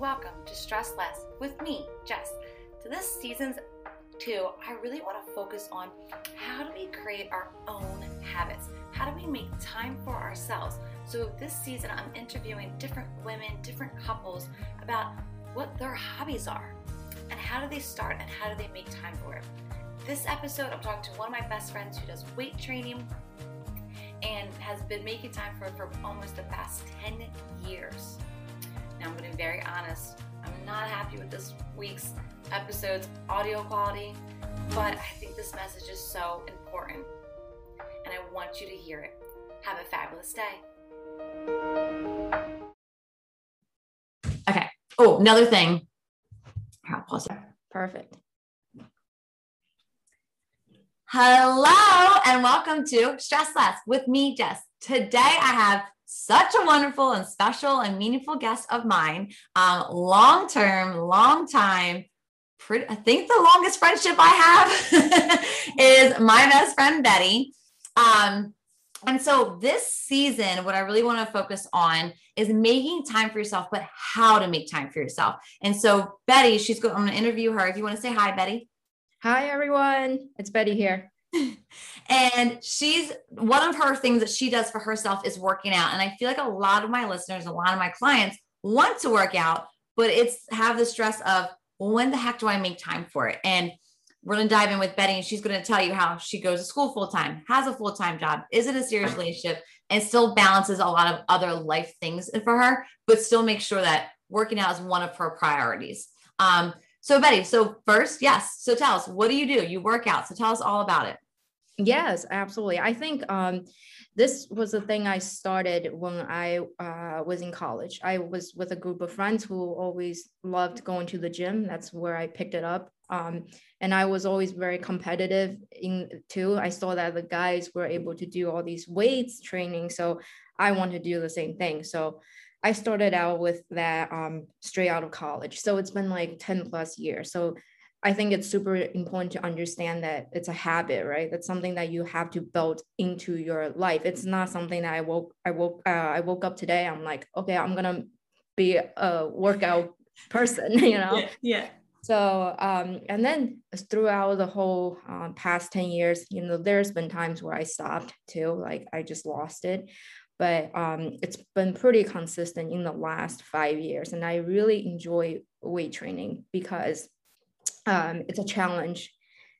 welcome to Stress Less with me, Jess. To this season's two, I really want to focus on how do we create our own habits? How do we make time for ourselves? So, this season, I'm interviewing different women, different couples about what their hobbies are and how do they start and how do they make time for it. This episode, I'm talking to one of my best friends who does weight training and has been making time for it for almost the past 10 years. Now, I'm going to be very honest, I'm not happy with this week's episode's audio quality, but I think this message is so important and I want you to hear it. Have a fabulous day. Okay. Oh, another thing. I'll pause it. Perfect. Hello and welcome to Stress Less with me, Jess. Today I have such a wonderful and special and meaningful guest of mine. Um, long term, long time, pretty, I think the longest friendship I have is my best friend, Betty. Um, and so this season, what I really want to focus on is making time for yourself, but how to make time for yourself. And so Betty, she's going, I'm going to interview her. If you want to say hi, Betty. Hi, everyone. It's Betty here. And she's one of her things that she does for herself is working out. And I feel like a lot of my listeners, a lot of my clients want to work out, but it's have the stress of when the heck do I make time for it? And we're going to dive in with Betty, and she's going to tell you how she goes to school full time, has a full time job, is in a serious relationship, and still balances a lot of other life things for her, but still makes sure that working out is one of her priorities. Um, so, Betty, so first, yes. So, tell us, what do you do? You work out. So, tell us all about it. Yes, absolutely. I think um, this was the thing I started when I uh, was in college. I was with a group of friends who always loved going to the gym. That's where I picked it up. Um, and I was always very competitive in too. I saw that the guys were able to do all these weights training, so I want to do the same thing. So I started out with that um, straight out of college. So it's been like 10 plus years. So I think it's super important to understand that it's a habit, right? That's something that you have to build into your life. It's not something that I woke I woke uh, I woke up today. I'm like, okay, I'm gonna be a workout person, you know? Yeah. yeah. So um, and then throughout the whole uh, past ten years, you know, there's been times where I stopped too, like I just lost it. But um, it's been pretty consistent in the last five years, and I really enjoy weight training because um, it's a challenge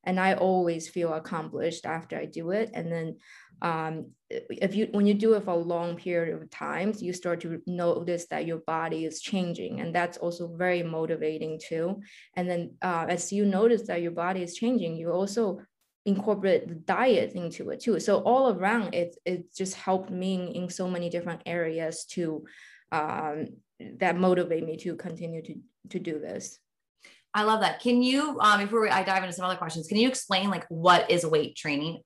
and i always feel accomplished after i do it and then um, if you when you do it for a long period of times you start to notice that your body is changing and that's also very motivating too and then uh, as you notice that your body is changing you also incorporate the diet into it too so all around it it just helped me in so many different areas to um, that motivate me to continue to to do this I love that. Can you, um, before we, I dive into some other questions, can you explain like what is weight training?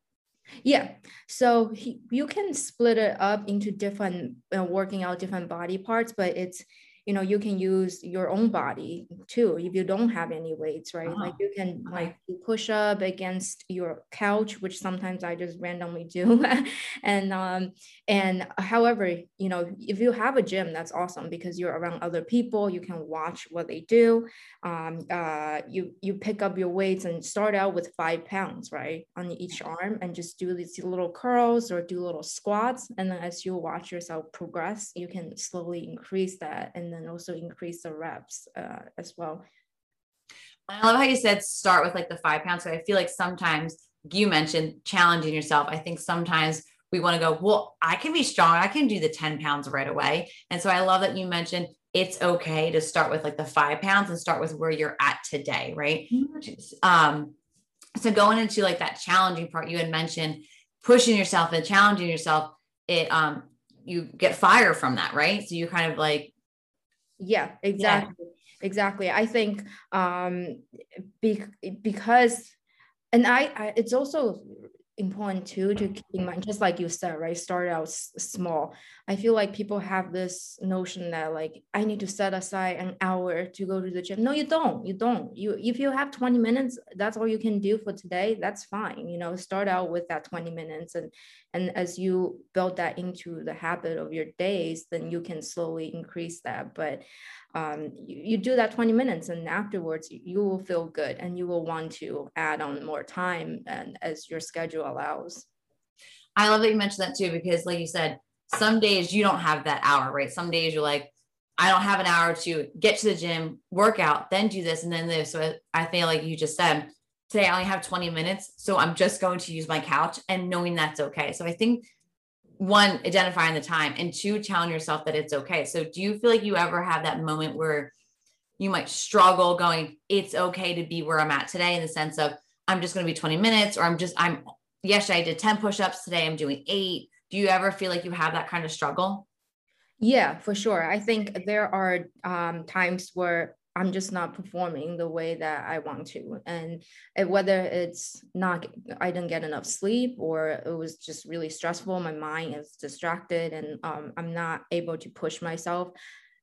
Yeah. So he, you can split it up into different uh, working out different body parts, but it's you know you can use your own body too if you don't have any weights right? Like you can like push up against your couch which sometimes i just randomly do. And um and however you know if you have a gym that's awesome because you're around other people you can watch what they do. Um uh you you pick up your weights and start out with five pounds right on each arm and just do these little curls or do little squats. And then as you watch yourself progress you can slowly increase that and then also increase the reps uh, as well. I love how you said start with like the five pounds. So I feel like sometimes you mentioned challenging yourself. I think sometimes we want to go, well, I can be strong. I can do the 10 pounds right away. And so I love that you mentioned it's okay to start with like the five pounds and start with where you're at today. Right. Mm-hmm. Um, so going into like that challenging part, you had mentioned pushing yourself and challenging yourself. It, um, you get fire from that, right? So you kind of like yeah exactly yeah. exactly i think um be, because and I, I it's also important too to keep in mind just like you said right start out s- small. I feel like people have this notion that like i need to set aside an hour to go to the gym. No you don't you don't. You if you have 20 minutes that's all you can do for today that's fine you know start out with that 20 minutes. And and as you build that into the habit of your days then you can slowly increase that. But um, you, you do that 20 minutes and afterwards you will feel good and you will want to add on more time and as your schedule allows. I love that you mentioned that too because like you said some days you don't have that hour right? Some days you're like i don't have an hour to get to the gym work out then do this and then this. So i feel like you just said today i only have 20 minutes so i'm just going to use my couch and knowing that's okay. So i think one identifying the time and two telling yourself that it's okay. So do you feel like you ever have that moment where you might struggle going it's okay to be where i'm at today in the sense of i'm just going to be 20 minutes or i'm just i'm yesterday i did 10 push-ups today i'm doing eight. Do you ever feel like you have that kind of struggle? Yeah for sure. I think there are um, times where I'm just not performing the way that I want to. And whether it's not, I didn't get enough sleep or it was just really stressful, my mind is distracted and um, I'm not able to push myself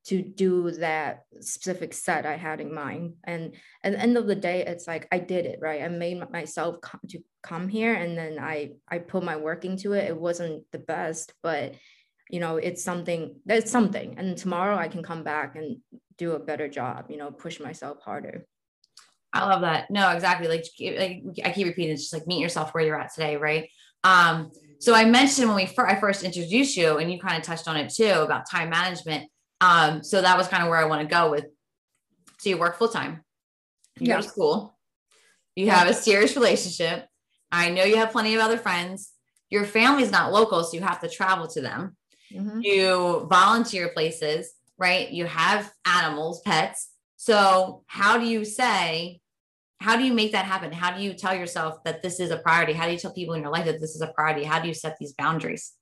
to do that specific set I had in mind. And at the end of the day, it's like I did it, right? I made myself come to come here and then I I put my work into it. It wasn't the best, but you know, it's something that's something. And tomorrow I can come back and do a better job, you know, push myself harder. I love that. No, exactly. Like, like I keep repeating, it's just like meet yourself where you're at today, right? Um, so I mentioned when we fir- I first introduced you, and you kind of touched on it too about time management. Um, so that was kind of where I want to go with. So you work full time, you yeah. go to school, you yeah. have a serious relationship. I know you have plenty of other friends. Your family's not local, so you have to travel to them. Mm-hmm. You volunteer places right? You have animals, pets. So, how do you say, how do you make that happen? How do you tell yourself that this is a priority? How do you tell people in your life that this is a priority? How do you set these boundaries?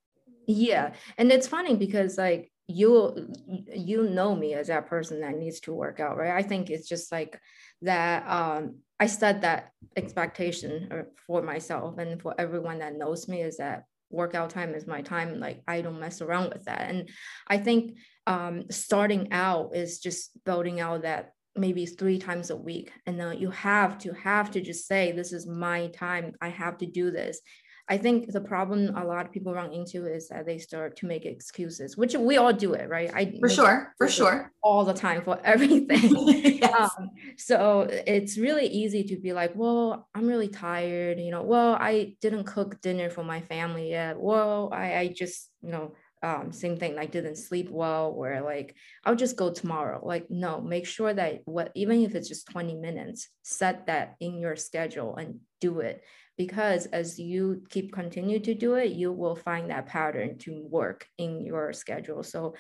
Yeah. And it's funny because, like, you you know me as that person that needs to work out right i think it's just like that um i set that expectation uh, for myself and for everyone that knows me is that workout time is my time like i don't mess around with that. And i think um, starting out is just building out that maybe three times a week. And then you have to have to just say this is my time. I have to do this i think the problem a lot of people run into is that they start to make excuses which we all do it right? I for sure for sure. all the time for everything. Yes. um, so it's really easy to be like well i'm really tired you know well i didn't cook dinner for my family yet. Well i, I just you know um, same thing like didn't sleep well or like i'll just go tomorrow. Like no make sure that what even if it's just 20 minutes set that in your schedule and do it. Because as you keep continue to do it you will find that pattern to work in your schedule. So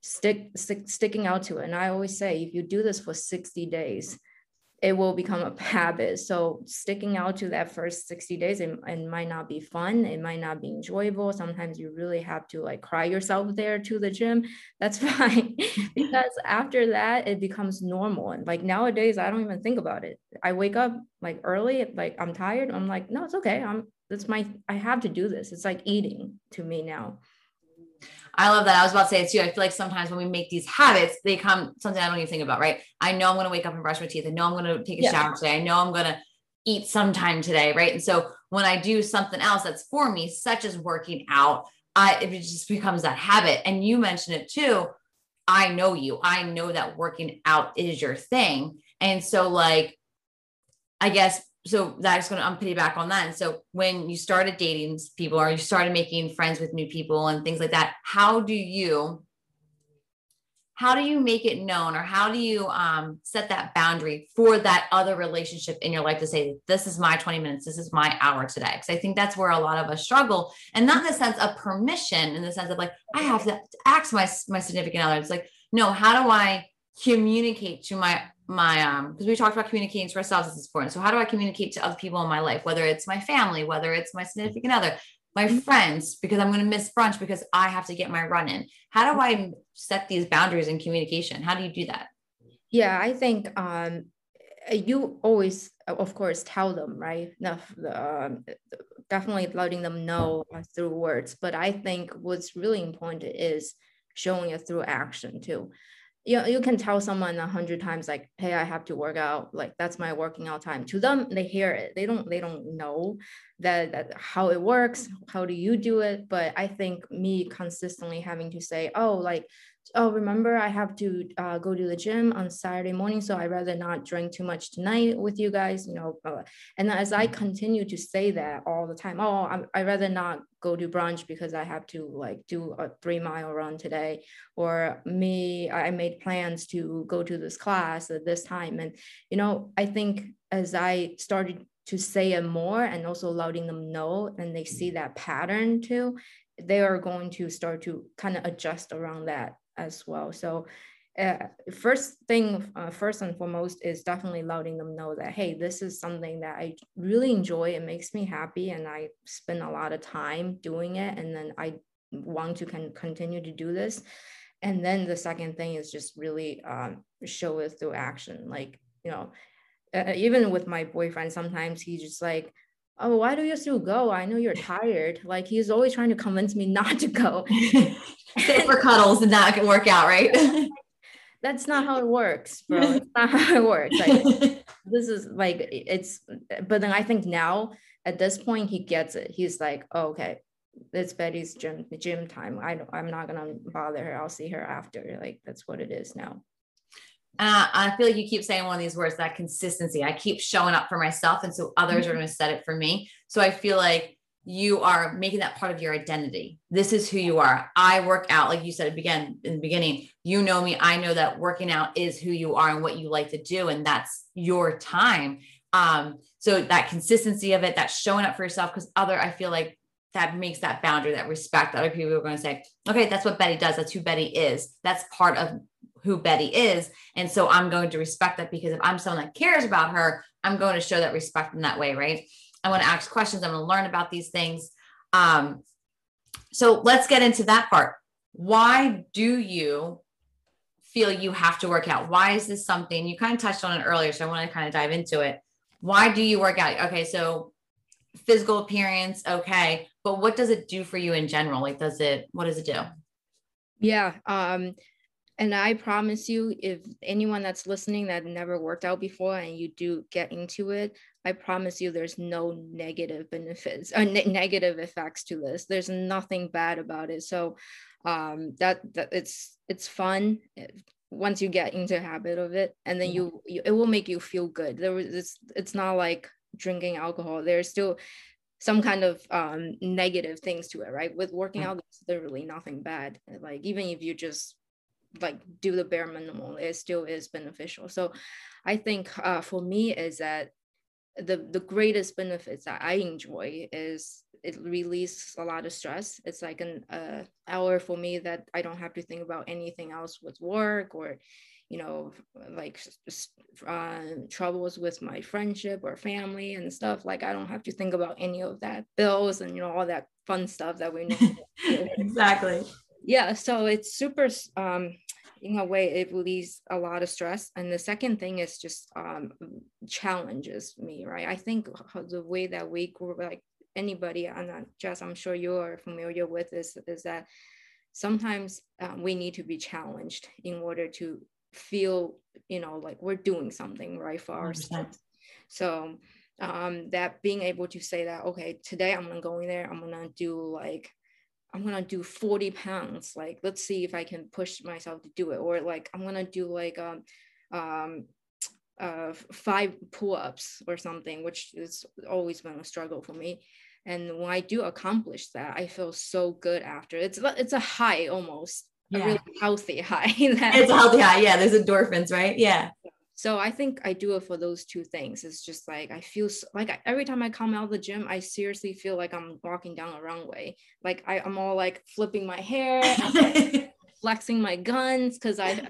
stick, stick sticking out to it. And i always say if you do this for 60 days it will become a habit. So sticking out to that first 60 days, it, it, might not be fun. It might not be enjoyable. Sometimes you really have to like cry yourself there to the gym. That's fine. because after that, it becomes normal. And like nowadays, I don't even think about it. I wake up like early, like I'm tired. I'm like, no, it's okay. I'm that's my I have to do this. It's like eating to me now. I love that. I was about to say it too. I feel like sometimes when we make these habits, they come something I don't even think about, right? I know I'm going to wake up and brush my teeth. I know I'm going to take a yeah. shower today. I know I'm going to eat sometime today, right? And so when I do something else that's for me, such as working out, I it just becomes that habit. And you mentioned it too. I know you. I know that working out is your thing. And so like I guess so that's going to I'm piggyback on that. And so when you started dating people or you started making friends with new people and things like that, how do you how do you make it known or how do you um, set that boundary for that other relationship in your life to say this is my 20 minutes. This is my hour today. Because i think that's where a lot of us struggle. And not in the sense of permission in the sense of like i have to ask my my significant other. It's like no how do i communicate to my my um because we talked about communicating to ourselves is important. So how do i communicate to other people in my life whether it's my family whether it's my significant other my mm-hmm. friends because i'm going to miss brunch because i have to get my run in? How do i set these boundaries in communication? How do you do that? Yeah i think um you always of course tell them right? Uh, definitely letting them know through words. But i think what's really important is showing it through action too you you can tell someone a hundred times like, hey, I have to work out. Like that's my working out time. To them, they hear it. They don't, they don't know that, that how it works. How do you do it? But I think me consistently having to say, oh, like oh, remember I have to uh, go to the gym on Saturday morning, so I'd rather not drink too much tonight with you guys, you know. Uh, and as I continue to say that all the time, oh, I'm, I'd rather not go to brunch because I have to like do a three mile run today, or me, I made plans to go to this class at this time. And, you know, I think as I started to say it more and also letting them know and they see that pattern too they are going to start to kind of adjust around that as well. So uh, first thing, uh, first and foremost, is definitely letting them know that hey, this is something that I really enjoy. It makes me happy, and I spend a lot of time doing it. And then I want to can continue to do this. And then the second thing is just really um, show it through action. Like you know, uh, even with my boyfriend, sometimes he's just like, oh why do you still go? I know you're tired. Like he's always trying to convince me not to go. For cuddles and that can work out right? That's not how it works bro. It's not how it works. Like this is like it's but then i think now at this point he gets it. He's like oh, okay. It's betty's gym gym time. I i'm not gonna bother her. I'll see her after. Like that's what it is now uh, I feel like you keep saying one of these words, that consistency. I keep showing up for myself. And so others mm-hmm. are going to set it for me. So I feel like you are making that part of your identity. This is who you are. I work out, like you said again in the beginning. You know me. I know that working out is who you are and what you like to do, and that's your time. Um, so that consistency of it, that showing up for yourself, because other, I feel like that makes that boundary, that respect. Other people are going to say, okay, that's what Betty does. That's who Betty is. That's part of who Betty is. And so I'm going to respect that because if I'm someone that cares about her, I'm going to show that respect in that way, right? I want to ask questions. I'm going to learn about these things. Um, so let's get into that part. Why do you feel you have to work out? Why is this something you kind of touched on it earlier? So I want to kind of dive into it. Why do you work out? Okay, so physical appearance, okay, but what does it do for you in general? Like, does it, what does it do? Yeah. Um, and I promise you, if anyone that's listening that never worked out before and you do get into it, I promise you there's no negative benefits or ne- negative effects to this. There's nothing bad about it. So um, that, that it's it's fun eh, once you get into habit of it and then you, you it will make you feel good. There was it's it's not like drinking alcohol. There's still some kind of um, negative things to it, right? With working out, there's literally nothing bad. Like even if you just like do the bare minimum it still is beneficial. So i think uh, for me is that the the greatest benefits that i enjoy is it releases a lot of stress. It's like an uh, hour for me that i don't have to think about anything else with work or you know like uh, troubles with my friendship or family and stuff. Like i don't have to think about any of that bills and you know all that fun stuff that we know. Exactly yeah so it's super um in a way it releases a lot of stress and the second thing is just um challenges me right? I think the way that we grew like anybody and just i'm sure you're familiar with this is that sometimes um, we need to be challenged in order to feel you know like we're doing something right for ourselves. So um that being able to say that okay today i'm gonna go in there i'm gonna do like I'm gonna do 40 pounds. Like, let's see if I can push myself to do it. Or like, I'm gonna do like um, um, uh, five pull-ups or something, which is always been a struggle for me. And when I do accomplish that, I feel so good after. It's it's a high almost, yeah. a really healthy high. it's a healthy high. Yeah, there's endorphins, right? Yeah. So I think I do it for those two things. It's just like I feel so, like I, every time I come out of the gym, I seriously feel like I'm walking down a runway. Like I, am all like flipping my hair, flexing my guns, because I, I,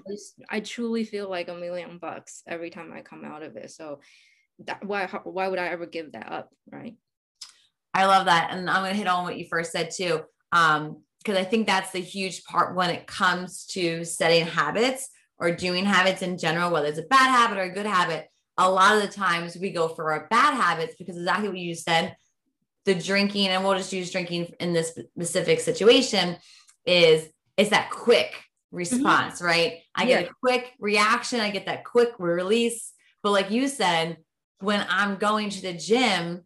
I truly feel like a million bucks every time I come out of it. So that, why why would I ever give that up, right? I love that, and I'm gonna hit on what you first said too, um, because I think that's the huge part when it comes to setting habits or doing habits in general, whether it's a bad habit or a good habit, a lot of the times we go for our bad habits because exactly what you said, the drinking, and we'll just use drinking in this specific situation, is it's that quick response, mm-hmm. right? I yeah. get a quick reaction, I get that quick release. But like you said, when I'm going to the gym,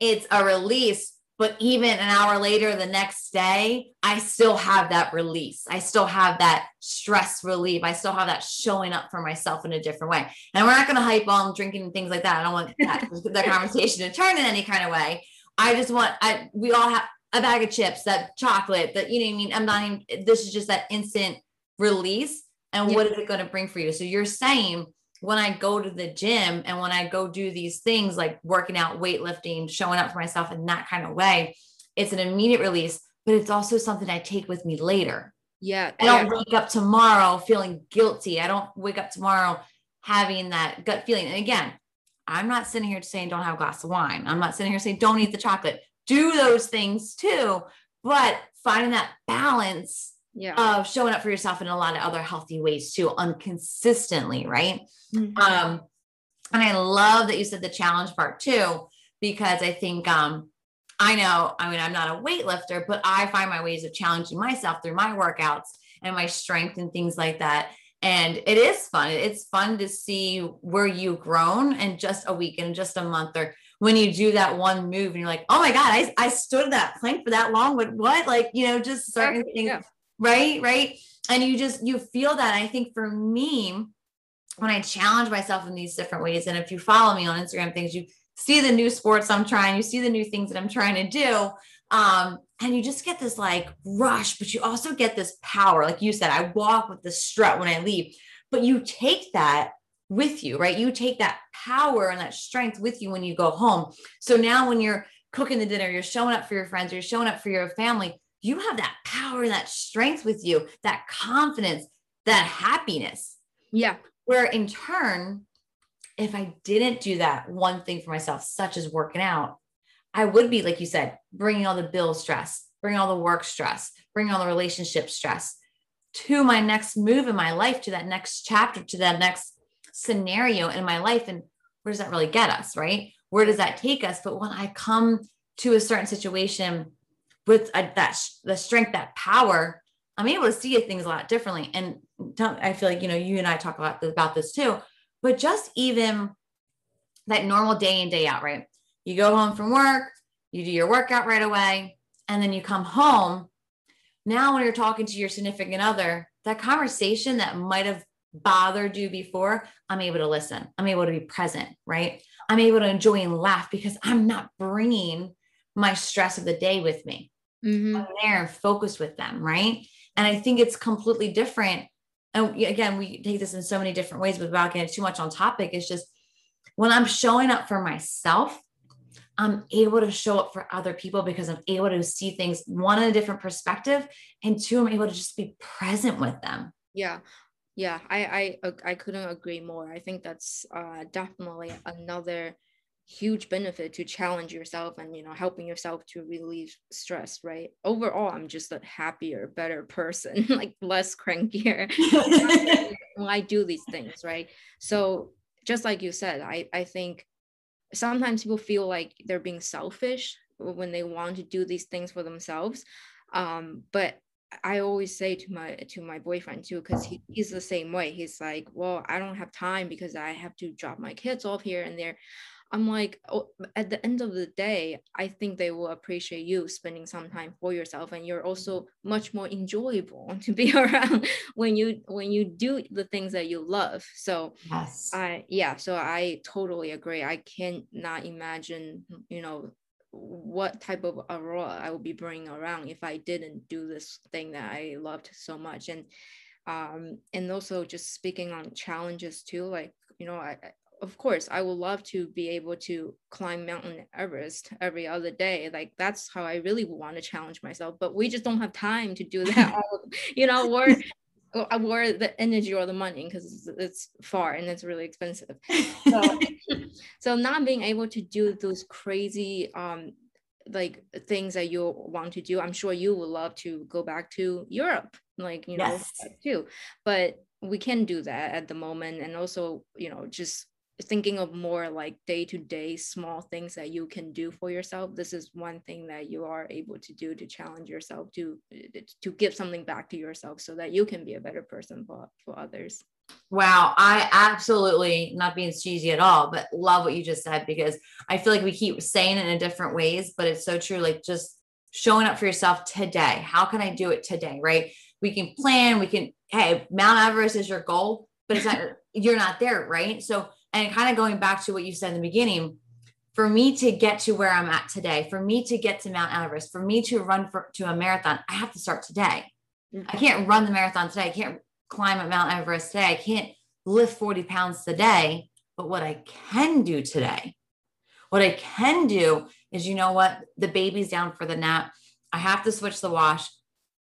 it's a release but even an hour later the next day i still have that release. I still have that stress relief. I still have that showing up for myself in a different way. And we're not going to hype on drinking and things like that. I don't want that, that conversation to turn in any kind of way. I just want i we all have a bag of chips that chocolate that you know what i mean? I'm not even this is just that instant release. And yeah. what is it going to bring for you? So you're saying when I go to the gym and when I go do these things like working out, weightlifting, showing up for myself in that kind of way, it's an immediate release, but it's also something I take with me later. Yeah. I don't wake up tomorrow feeling guilty. I don't wake up tomorrow having that gut feeling. And again, I'm not sitting here saying don't have a glass of wine. I'm not sitting here saying don't eat the chocolate. Do those things too, but finding that balance yeah. of showing up for yourself in a lot of other healthy ways too, unconsistently, right? Mm-hmm. Um, and I love that you said the challenge part too, because I think um, I know, I mean, I'm not a weightlifter, but I find my ways of challenging myself through my workouts and my strength and things like that. And it is fun. It's fun to see where you've grown in just a week and just a month or when you do that one move and you're like, oh my God, I, I stood that plank for that long. But what? Like, you know, just certain things yeah right? Right? And you just you feel that. I think for me when i challenge myself in these different ways and if you follow me on instagram things you see the new sports i'm trying you see the new things that i'm trying to do um, and you just get this like rush but you also get this power. Like you said i walk with the strut when i leave but you take that with you right? You take that power and that strength with you when you go home. So now when you're cooking the dinner you're showing up for your friends you're showing up for your family you have that power, and that strength with you, that confidence, that happiness. Yeah. Where in turn, if I didn't do that one thing for myself, such as working out, I would be, like you said, bringing all the bill stress, bringing all the work stress, bringing all the relationship stress to my next move in my life, to that next chapter, to that next scenario in my life. And where does that really get us? Right? Where does that take us? But when I come to a certain situation with a, that the strength, that power, I'm able to see things a lot differently. And I feel like you know you and I talk a lot about this too. But just even that normal day in day out, right? You go home from work, you do your workout right away, and then you come home. Now, when you're talking to your significant other, that conversation that might have bothered you before, I'm able to listen. I'm able to be present, right? I'm able to enjoy and laugh because I'm not bringing my stress of the day with me mm-hmm. I'm there and focus with them, right? And I think it's completely different. And again, we take this in so many different ways, but without getting too much on topic, it's just when I'm showing up for myself, I'm able to show up for other people because I'm able to see things one in a different perspective, and two, I'm able to just be present with them. Yeah, yeah, I I I couldn't agree more. I think that's uh, definitely another huge benefit to challenge yourself and you know helping yourself to relieve stress right overall i'm just a happier better person like less crankier when i do these things right so just like you said i i think sometimes people feel like they're being selfish when they want to do these things for themselves um but I always say to my to my boyfriend too, because he, he's the same way. He's like, well, I don't have time because I have to drop my kids off here and there. I'm like, oh, at the end of the day, I think they will appreciate you spending some time for yourself, and you're also much more enjoyable to be around when you when you do the things that you love. So, yes, I yeah, so I totally agree. I cannot imagine, you know, what type of aurora I would be bringing around if I didn't do this thing that I loved so much, and um, and also just speaking on challenges too, like you know, I of course i would love to be able to climb mountain everest every other day like that's how i really want to challenge myself but we just don't have time to do that you know or or the energy or the money because it's far and it's really expensive. So, so not being able to do those crazy um like things that you want to do i'm sure you would love to go back to europe like you know too but we can do that at the moment and also you know just thinking of more like day to day small things that you can do for yourself this is one thing that you are able to do to challenge yourself to uh, to give something back to yourself so that you can be a better person for, for others. Wow i absolutely not being cheesy at all but love what you just said because i feel like we keep saying it in different ways but it's so true like just showing up for yourself today. How can i do it today right? We can plan we can hey mount everest is your goal but it's not you're not there right? So and kind of going back to what you said in the beginning, for me to get to where I'm at today, for me to get to Mount Everest, for me to run for, to a marathon, I have to start today. Mm-hmm. I can't run the marathon today. I can't climb at Mount Everest today. I can't lift 40 pounds today. But what I can do today, what I can do is, you know what? The baby's down for the nap. I have to switch the wash.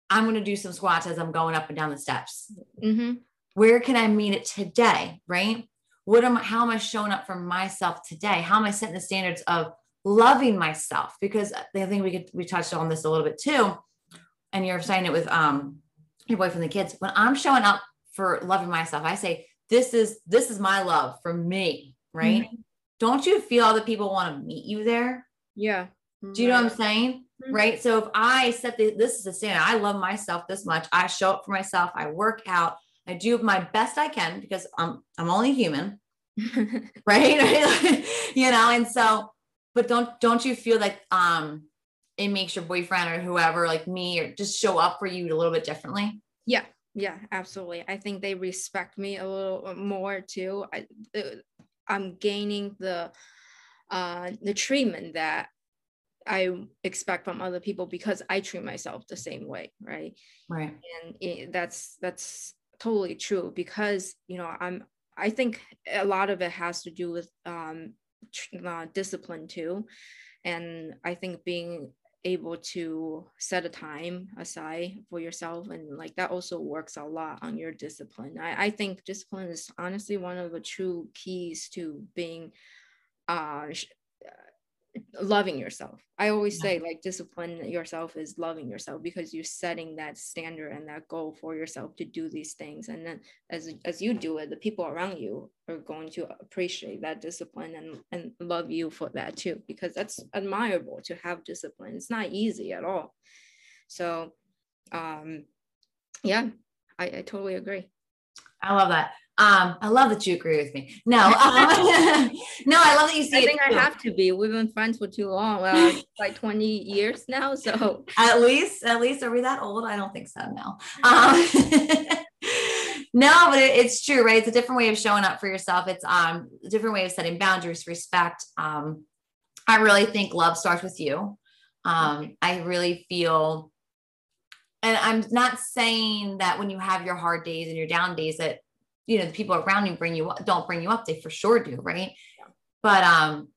I'm going to do some squats as I'm going up and down the steps. Mm-hmm. Where can I meet it today? Right what am I, how am I showing up for myself today? How am I setting the standards of loving myself? Because I think we could, we touched on this a little bit too. And you're saying it with um, your boyfriend, the kids. When I'm showing up for loving myself, I say, this is, this is my love for me. Right. Mm-hmm. Don't you feel all the people want to meet you there? Yeah. Do you know what I'm saying? Mm-hmm. Right. So if I set the, this is the standard, I love myself this much. I show up for myself. I work out. I do my best I can because I'm I'm only human. right? you know, and so but don't don't you feel like um it makes your boyfriend or whoever like me or just show up for you a little bit differently? Yeah. Yeah, absolutely. I think they respect me a little more too. I uh, I'm gaining the uh the treatment that I expect from other people because I treat myself the same way, right? Right. And it, that's that's totally true because you know i'm i think a lot of it has to do with um, uh, discipline too. And i think being able to set a time aside for yourself and like that also works a lot on your discipline. I, I think discipline is honestly one of the true keys to being uh, loving yourself. I always say like discipline yourself is loving yourself because you're setting that standard and that goal for yourself to do these things. And then as as you do it, the people around you are going to appreciate that discipline and, and love you for that too, because that's admirable to have discipline. It's not easy at all. So um yeah, I, I totally agree. I love that. Um, I love that you agree with me. No, um, no, I love that you see. I think I have to be. We've been friends for too long, uh, like twenty years now. So at least, at least, are we that old? I don't think so. No. Um, no, but it, it's true, right? It's a different way of showing up for yourself. It's um a different way of setting boundaries, respect. Um, I really think love starts with you. Um, I really feel and I'm not saying that when you have your hard days and your down days that you know the people around you bring you up don't bring you up they for sure do right yeah. but um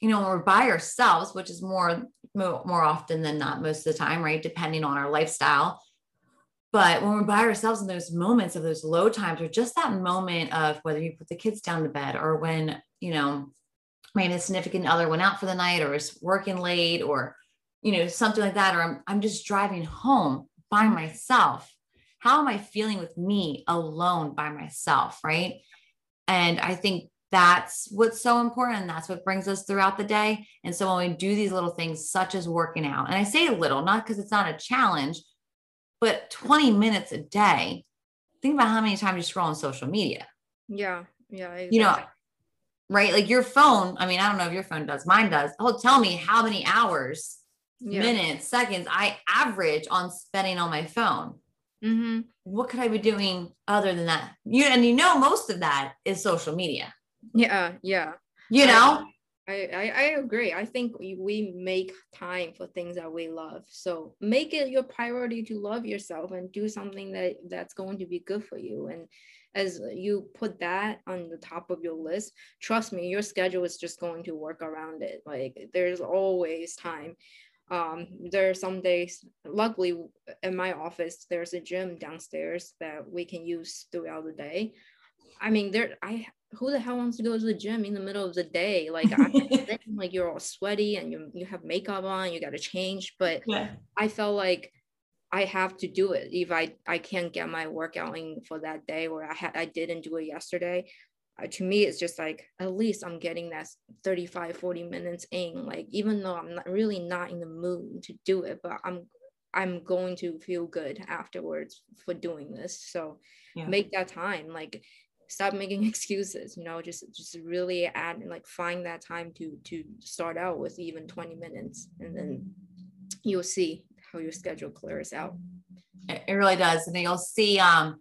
you know when we're by ourselves which is more more often than not most of the time right depending on our lifestyle but when we're by ourselves in those moments of those low times or just that moment of whether you put the kids down to bed or when you know maybe the significant other went out for the night or is working late or you know something like that or i'm, I'm just driving home by myself how am I feeling with me alone by myself? Right. And I think that's what's so important. That's what brings us throughout the day. And so when we do these little things, such as working out, and I say a little, not because it's not a challenge, but 20 minutes a day, think about how many times you scroll on social media. Yeah. Yeah. Exactly. You know, right? Like your phone, I mean, I don't know if your phone does, mine does. Oh, tell me how many hours, yeah. minutes, seconds I average on spending on my phone. Mm-hmm. What could I be doing other than that? You and you know most of that is social media. Yeah, yeah. You know, I, I, I agree. I think we, we make time for things that we love. So make it your priority to love yourself and do something that that's going to be good for you. And as you put that on the top of your list, trust me, your schedule is just going to work around it. Like there's always time um, there are some days luckily in my office there's a gym downstairs that we can use throughout the day. I mean there i who the hell wants to go to the gym in the middle of the day? Like I, like you're all sweaty and you, you have makeup on you got to change but yeah. i felt like i have to do it if i i can't get my workout in for that day or i had i didn't do it yesterday to me it's just like at least i'm getting that 35 40 minutes in like even though i'm not really not in the mood to do it but i'm i'm going to feel good afterwards for doing this so yeah. make that time like stop making excuses you know just just really add and like find that time to to start out with even 20 minutes and then you'll see how your schedule clears out it really does and you'll see um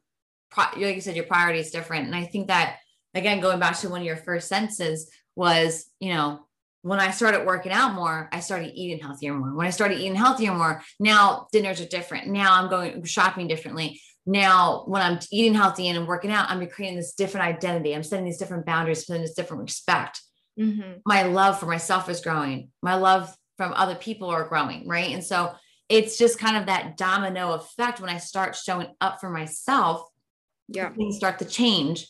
like you said your priority is different and i think that again, going back to one of your first senses was, you know, when I started working out more, I started eating healthier more. When I started eating healthier more, now dinners are different. Now I'm going shopping differently. Now, when I'm eating healthy and I'm working out, I'm creating this different identity. I'm setting these different boundaries, setting this different respect. Mm-hmm. My love for myself is growing. My love from other people are growing, right? And so it's just kind of that domino effect when I start showing up for myself. Yeah, things start to change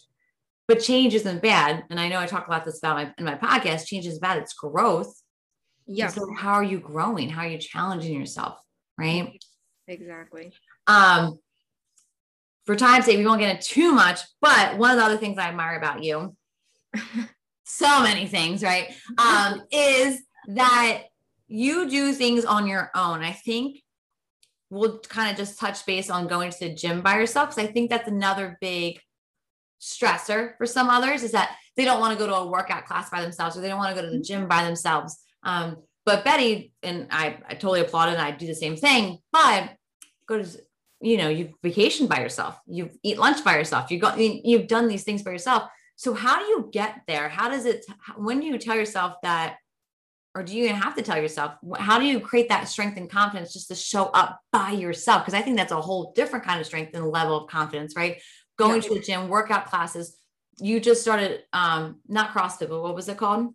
but change isn't bad. And I know I talk about this about my in my podcast. Change is bad. It's growth. Yeah. So how are you growing? How are you challenging yourself? Right. Exactly. Um, for time's sake, we won't get into too much, but one of the other things I admire about you, so many things, right? Um, is that you do things on your own. I think we'll kind of just touch base on going to the gym by yourself because I think that's another big stressor for some others is that they don't want to go to a workout class by themselves or they don't want to go to the gym by themselves. Um, but Betty and I, I totally applaud it. And I do the same thing. But go to, you know, you vacation by yourself. You eat lunch by yourself. You go, you've done these things by yourself. So how do you get there? How does it? When do you tell yourself that? Or do you even have to tell yourself? How do you create that strength and confidence just to show up by yourself? Because I think that's a whole different kind of strength and level of confidence, right? Going yeah. to the gym, workout classes. You just started um not CrossFit, but what was it called?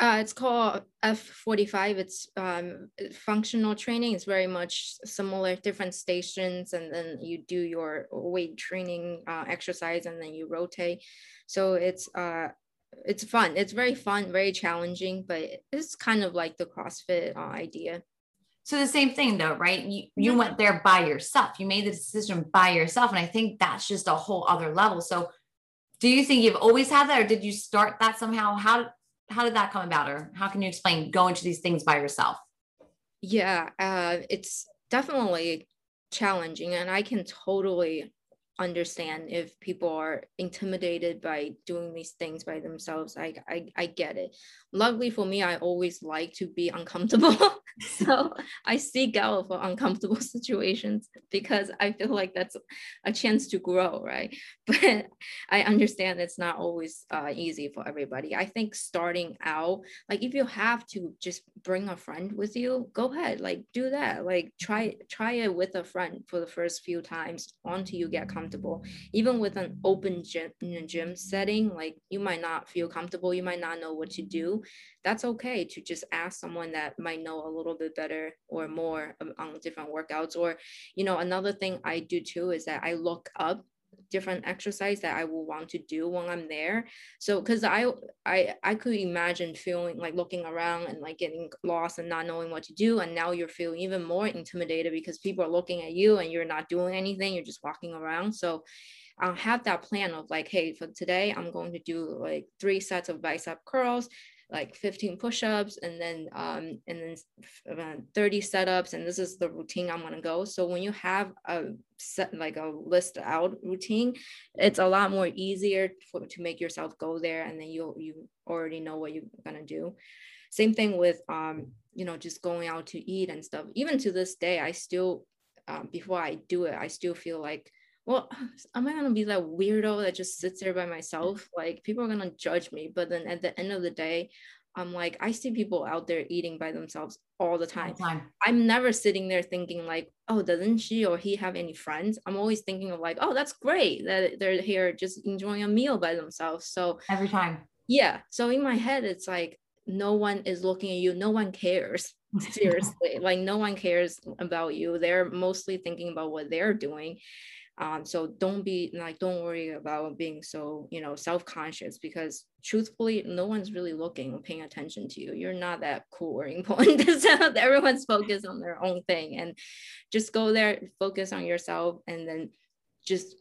Uh, it's called F45. It's um, functional training. It's very much similar, different stations, and then you do your weight training uh, exercise, and then you rotate. So it's uh, it's fun. It's very fun, very challenging, but it's kind of like the CrossFit uh, idea. So the same thing though, right? You you went there by yourself. You made the decision by yourself. And I think that's just a whole other level. So do you think you've always had that or did you start that somehow? How how did that come about? Or how can you explain going to these things by yourself? Yeah, uh, it's definitely challenging and I can totally understand if people are intimidated by doing these things by themselves I, I i get it luckily for me i always like to be uncomfortable so i seek out for uncomfortable situations because i feel like that's a chance to grow right but i understand it's not always uh, easy for everybody i think starting out like if you have to just bring a friend with you go ahead like do that like try try it with a friend for the first few times until you get comfortable. Even with an open gym, gym setting, like you might not feel comfortable, you might not know what to do. That's okay to just ask someone that might know a little bit better or more on different workouts. Or, you know, another thing I do too is that I look up different exercise that I will want to do when I'm there. So because I I I could imagine feeling like looking around and like getting lost and not knowing what to do. And now you're feeling even more intimidated because people are looking at you and you're not doing anything, you're just walking around. So I'll have that plan of like, hey, for today, I'm going to do like three sets of bicep curls, like 15 push-ups and then um, and then uh, 30 setups and this is the routine i'm going to go. So when you have a set like a list out routine it's a lot more easier for, to make yourself go there and then you you already know what you're going to do. Same thing with um you know just going out to eat and stuff. Even to this day i still um, before i do it i still feel like well, am I gonna be that weirdo that just sits there by myself? Like people are gonna judge me. But then at the end of the day, I'm like, I see people out there eating by themselves all the time. All the time. I'm never sitting there thinking like, oh, doesn't she or he have any friends? I'm always thinking of like, oh, that's great that they're here just enjoying a meal by themselves. So every time. Yeah. So in my head, it's like no one is looking at you. No one cares. Seriously. like no one cares about you. They're mostly thinking about what they're doing um, so don't be like don't worry about being so you know self-conscious because truthfully no one's really looking paying attention to you. You're not that cool or important everyone's focused on their own thing and just go there focus on yourself and then just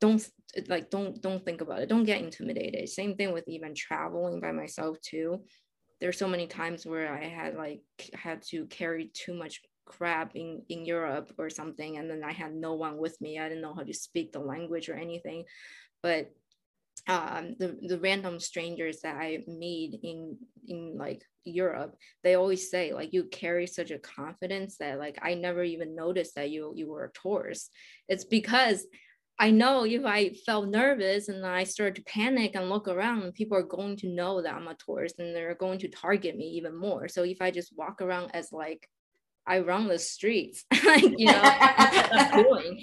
don't like don't don't think about it. Don't get intimidated. Same thing with even traveling by myself too. There's so many times where i had like had to carry too much crap in in europe or something and then i had no one with me i didn't know how to speak the language or anything but um, the the random strangers that I meet in in like Europe, they always say like you carry such a confidence that like I never even noticed that you you were a tourist. It's because I know if I felt nervous and I started to panic and look around, people are going to know that I'm a tourist and they're going to target me even more. So if I just walk around as like I run the streets, like you know, I'm doing,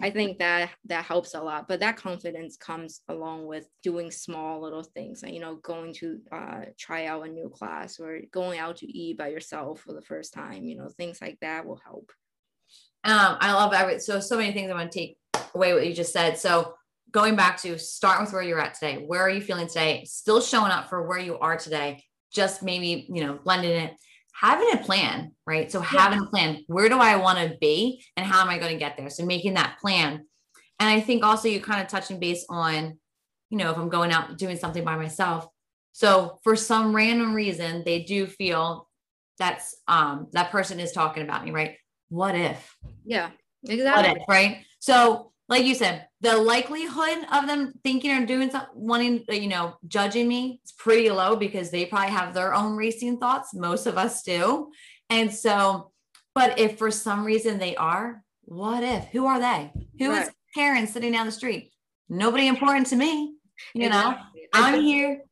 I think that that helps a lot. But that confidence comes along with doing small little things, like you know, going to uh, try out a new class or going out to eat by yourself for the first time. You know, things like that will help. Um, I love every so so many things I want to take away what you just said. So going back to start with where you're at today. Where are you feeling today? Still showing up for where you are today. Just maybe you know blending it having a plan, right? So having yeah. a plan, where do I want to be and how am I going to get there? So making that plan. And I think also you kind of touching base on, you know, if I'm going out doing something by myself. So for some random reason, they do feel that's um that person is talking about me, right? What if? Yeah, exactly. If, right? So like you said, the likelihood of them thinking or doing something, wanting, uh, you know, judging me is pretty low because they probably have their own racing thoughts. Most of us do. And so, but if for some reason they are, what if? Who are they? Who right. is Karen sitting down the street? Nobody important to me. You know, I'm here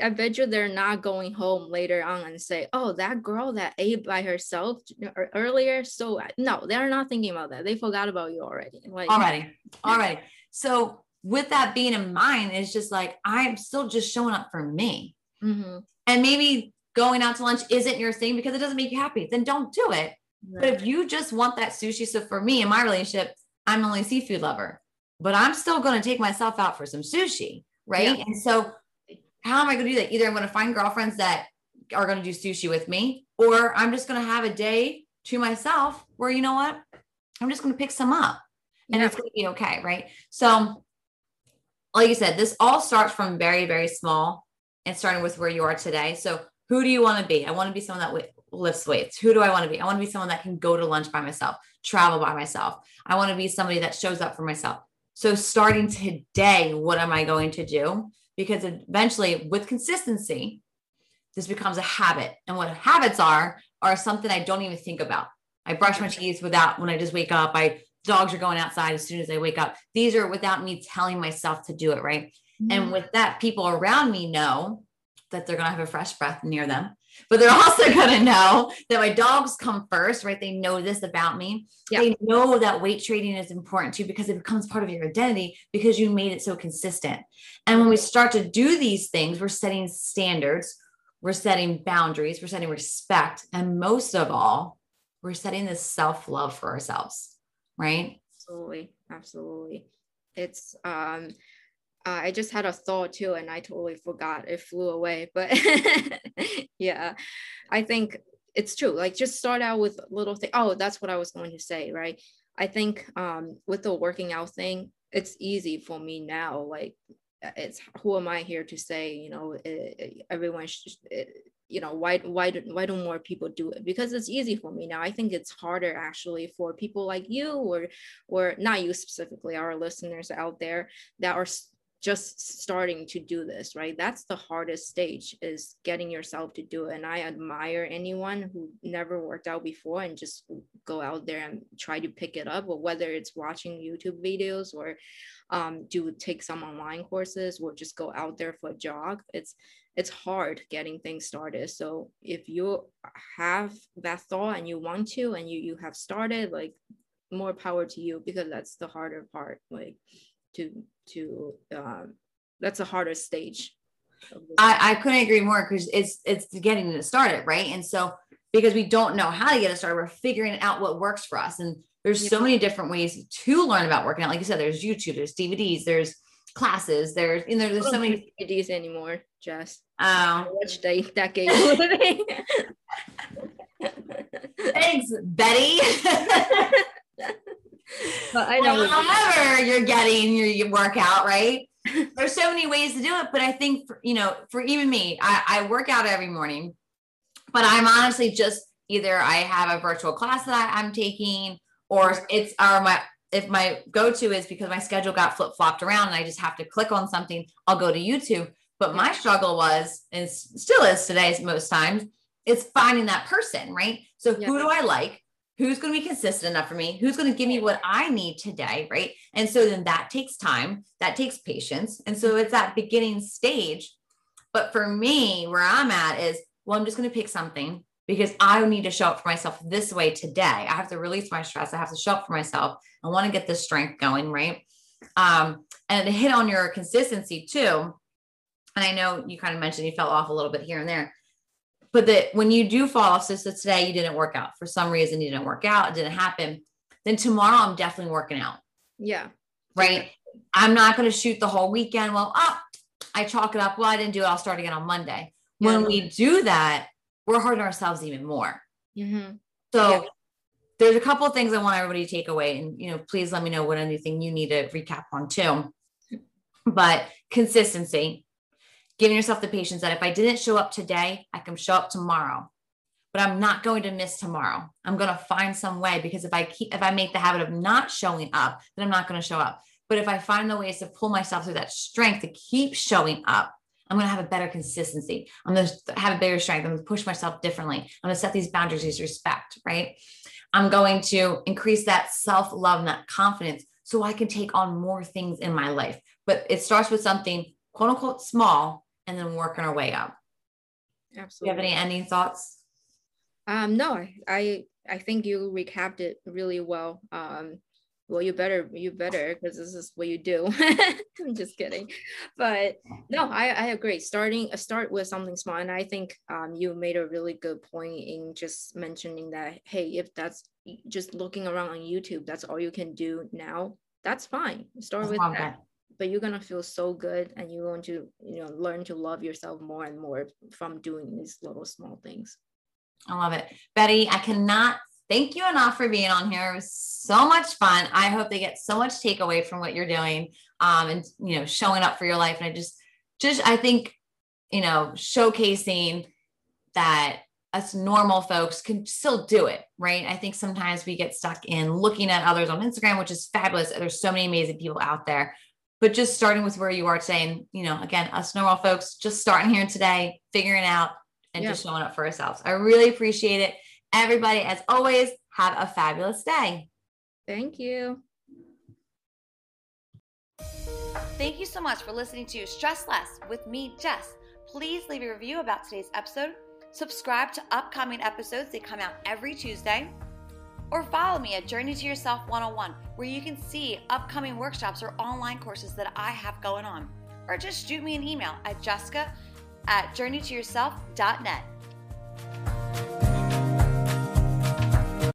I bet you they're not going home later on and say, "Oh, that girl that ate by herself earlier." So no, they're not thinking about that. They forgot about you already. Like, already, already. So with that being in mind, it's just like I'm still just showing up for me, mm-hmm. and maybe going out to lunch isn't your thing because it doesn't make you happy. Then don't do it. Right. But if you just want that sushi, so for me in my relationship, I'm only a seafood lover, but I'm still going to take myself out for some sushi, right? Yeah. And so how am I going to do that? Either I'm going to find girlfriends that are going to do sushi with me, or I'm just going to have a day to myself where, you know what? I'm just going to pick some up and yeah. it's going to be okay. Right. So, like you said, this all starts from very, very small and starting with where you are today. So, who do you want to be? I want to be someone that lifts weights. Who do I want to be? I want to be someone that can go to lunch by myself, travel by myself. I want to be somebody that shows up for myself. So, starting today, what am I going to do? Because eventually with consistency this becomes a habit. And what habits are are something i don't even think about. I brush my teeth without when i just wake up i dogs are going outside as soon as i wake up. These are without me telling myself to do it right? Mm-hmm. and with that people around me know that they're going to have a fresh breath near them but they're also going to know that my dogs come first, right? They know this about me. They know that weight training is important too because it becomes part of your identity because you made it so consistent. And when we start to do these things, we're setting standards, we're setting boundaries, we're setting respect, and most of all, we're setting this self love for ourselves, right? Absolutely. Absolutely. It's, um, uh, I just had a thought too, and I totally forgot. It flew away. But yeah, I think it's true. Like just start out with little thing. Oh, that's what I was going to say, right? I think um, with the working out thing, it's easy for me now. Like it's who am I here to say, you know, it, everyone should, it, you know why why do, why don't more people do it because it's easy for me now i think it's harder actually for people like you or or not you specifically our listeners out there that are just starting to do this right? That's the hardest stage is getting yourself to do it. And i admire anyone who never worked out before and just go out there and try to pick it up. Or whether it's watching youtube videos or um, do take some online courses or just go out there for a jog it's it's hard getting things started. So if you have that thought and you want to and you you have started like more power to you because that's the harder part like to to um, that's a harder stage I, I couldn't agree more because it's it's getting it started right? And so because we don't know how to get it started we're figuring out what works for us. And there's yeah. so many different ways to learn about working out. Like you said there's youtube there's dvds there's classes there's you know there's so many dvds anymore just oh. Which day that game. Thanks betty But I know. However, you're getting your, your workout, right? There's so many ways to do it, but I think for, you know, for even me, I, I work out every morning, but I'm honestly just either I have a virtual class that I'm taking, or it's or my if my go-to is because my schedule got flip-flopped around and I just have to click on something, I'll go to YouTube. But my struggle was, and still is today most times, it's finding that person, right? So who do I like? Who's going to be consistent enough for me? Who's going to give me what I need today, right? And so then that takes time, that takes patience. And so it's that beginning stage. But for me, where I'm at is, well, I'm just going to pick something because I need to show up for myself this way today. I have to release my stress. I have to show up for myself. I want to get this strength going, right? Um, and to hit on your consistency too. And I know you kind of mentioned you fell off a little bit here and there, but that when you do fall off, so, so today you didn't work out for some reason, you didn't work out, it didn't happen. Then tomorrow I'm definitely working out. Yeah. Right. I'm not going to shoot the whole weekend. Well, oh, I chalk it up. Well, I didn't do it. I'll start again on Monday. Yeah. When we do that, we're hurting ourselves even more. Mm-hmm. So yeah. there's a couple of things I want everybody to take away, and you know, please let me know what anything you need to recap on too. But consistency, giving yourself the patience that if I didn't show up today, I can show up tomorrow. But I'm not going to miss tomorrow. I'm going to find some way because if I keep, if I make the habit of not showing up, then I'm not going to show up. But if I find the ways to pull myself through that strength to keep showing up, I'm going to have a better consistency. I'm going to have a bigger strength. I'm going to push myself differently. I'm going to set these boundaries, these respect, right? I'm going to increase that self love and that confidence so I can take on more things in my life. But it starts with something quote unquote small and then working our way up. Absolutely. Do you have any ending thoughts? Um, no, I I think you recapped it really well. Um, well you better you better because this is what you do i'm just kidding but no i i agree starting uh, start with something small and i think um you made a really good point in just mentioning that hey if that's just looking around on youtube that's all you can do now that's fine start with that bad. But you're gonna feel so good and you're going to you know learn to love yourself more and more from doing these little small things I love it. Betty, I cannot thank you enough for being on here. It was so much fun. I hope they get so much takeaway from what you're doing um, and, you know, showing up for your life. And I just, just, I think, you know, showcasing that us normal folks can still do it, right? I think sometimes we get stuck in looking at others on Instagram, which is fabulous. There's so many amazing people out there. But just starting with where you are saying, you know, again, us normal folks just starting here today, figuring out and yeah. just showing up for ourselves. I really appreciate it. Everybody, as always, have a fabulous day. Thank you. Thank you so much for listening to Stress Less with me, Jess. Please leave a review about today's episode, subscribe to upcoming episodes, they come out every Tuesday, or follow me at Journey to Yourself 101, where you can see upcoming workshops or online courses that I have going on. Or just shoot me an email at jessica at journeytoyourself.net.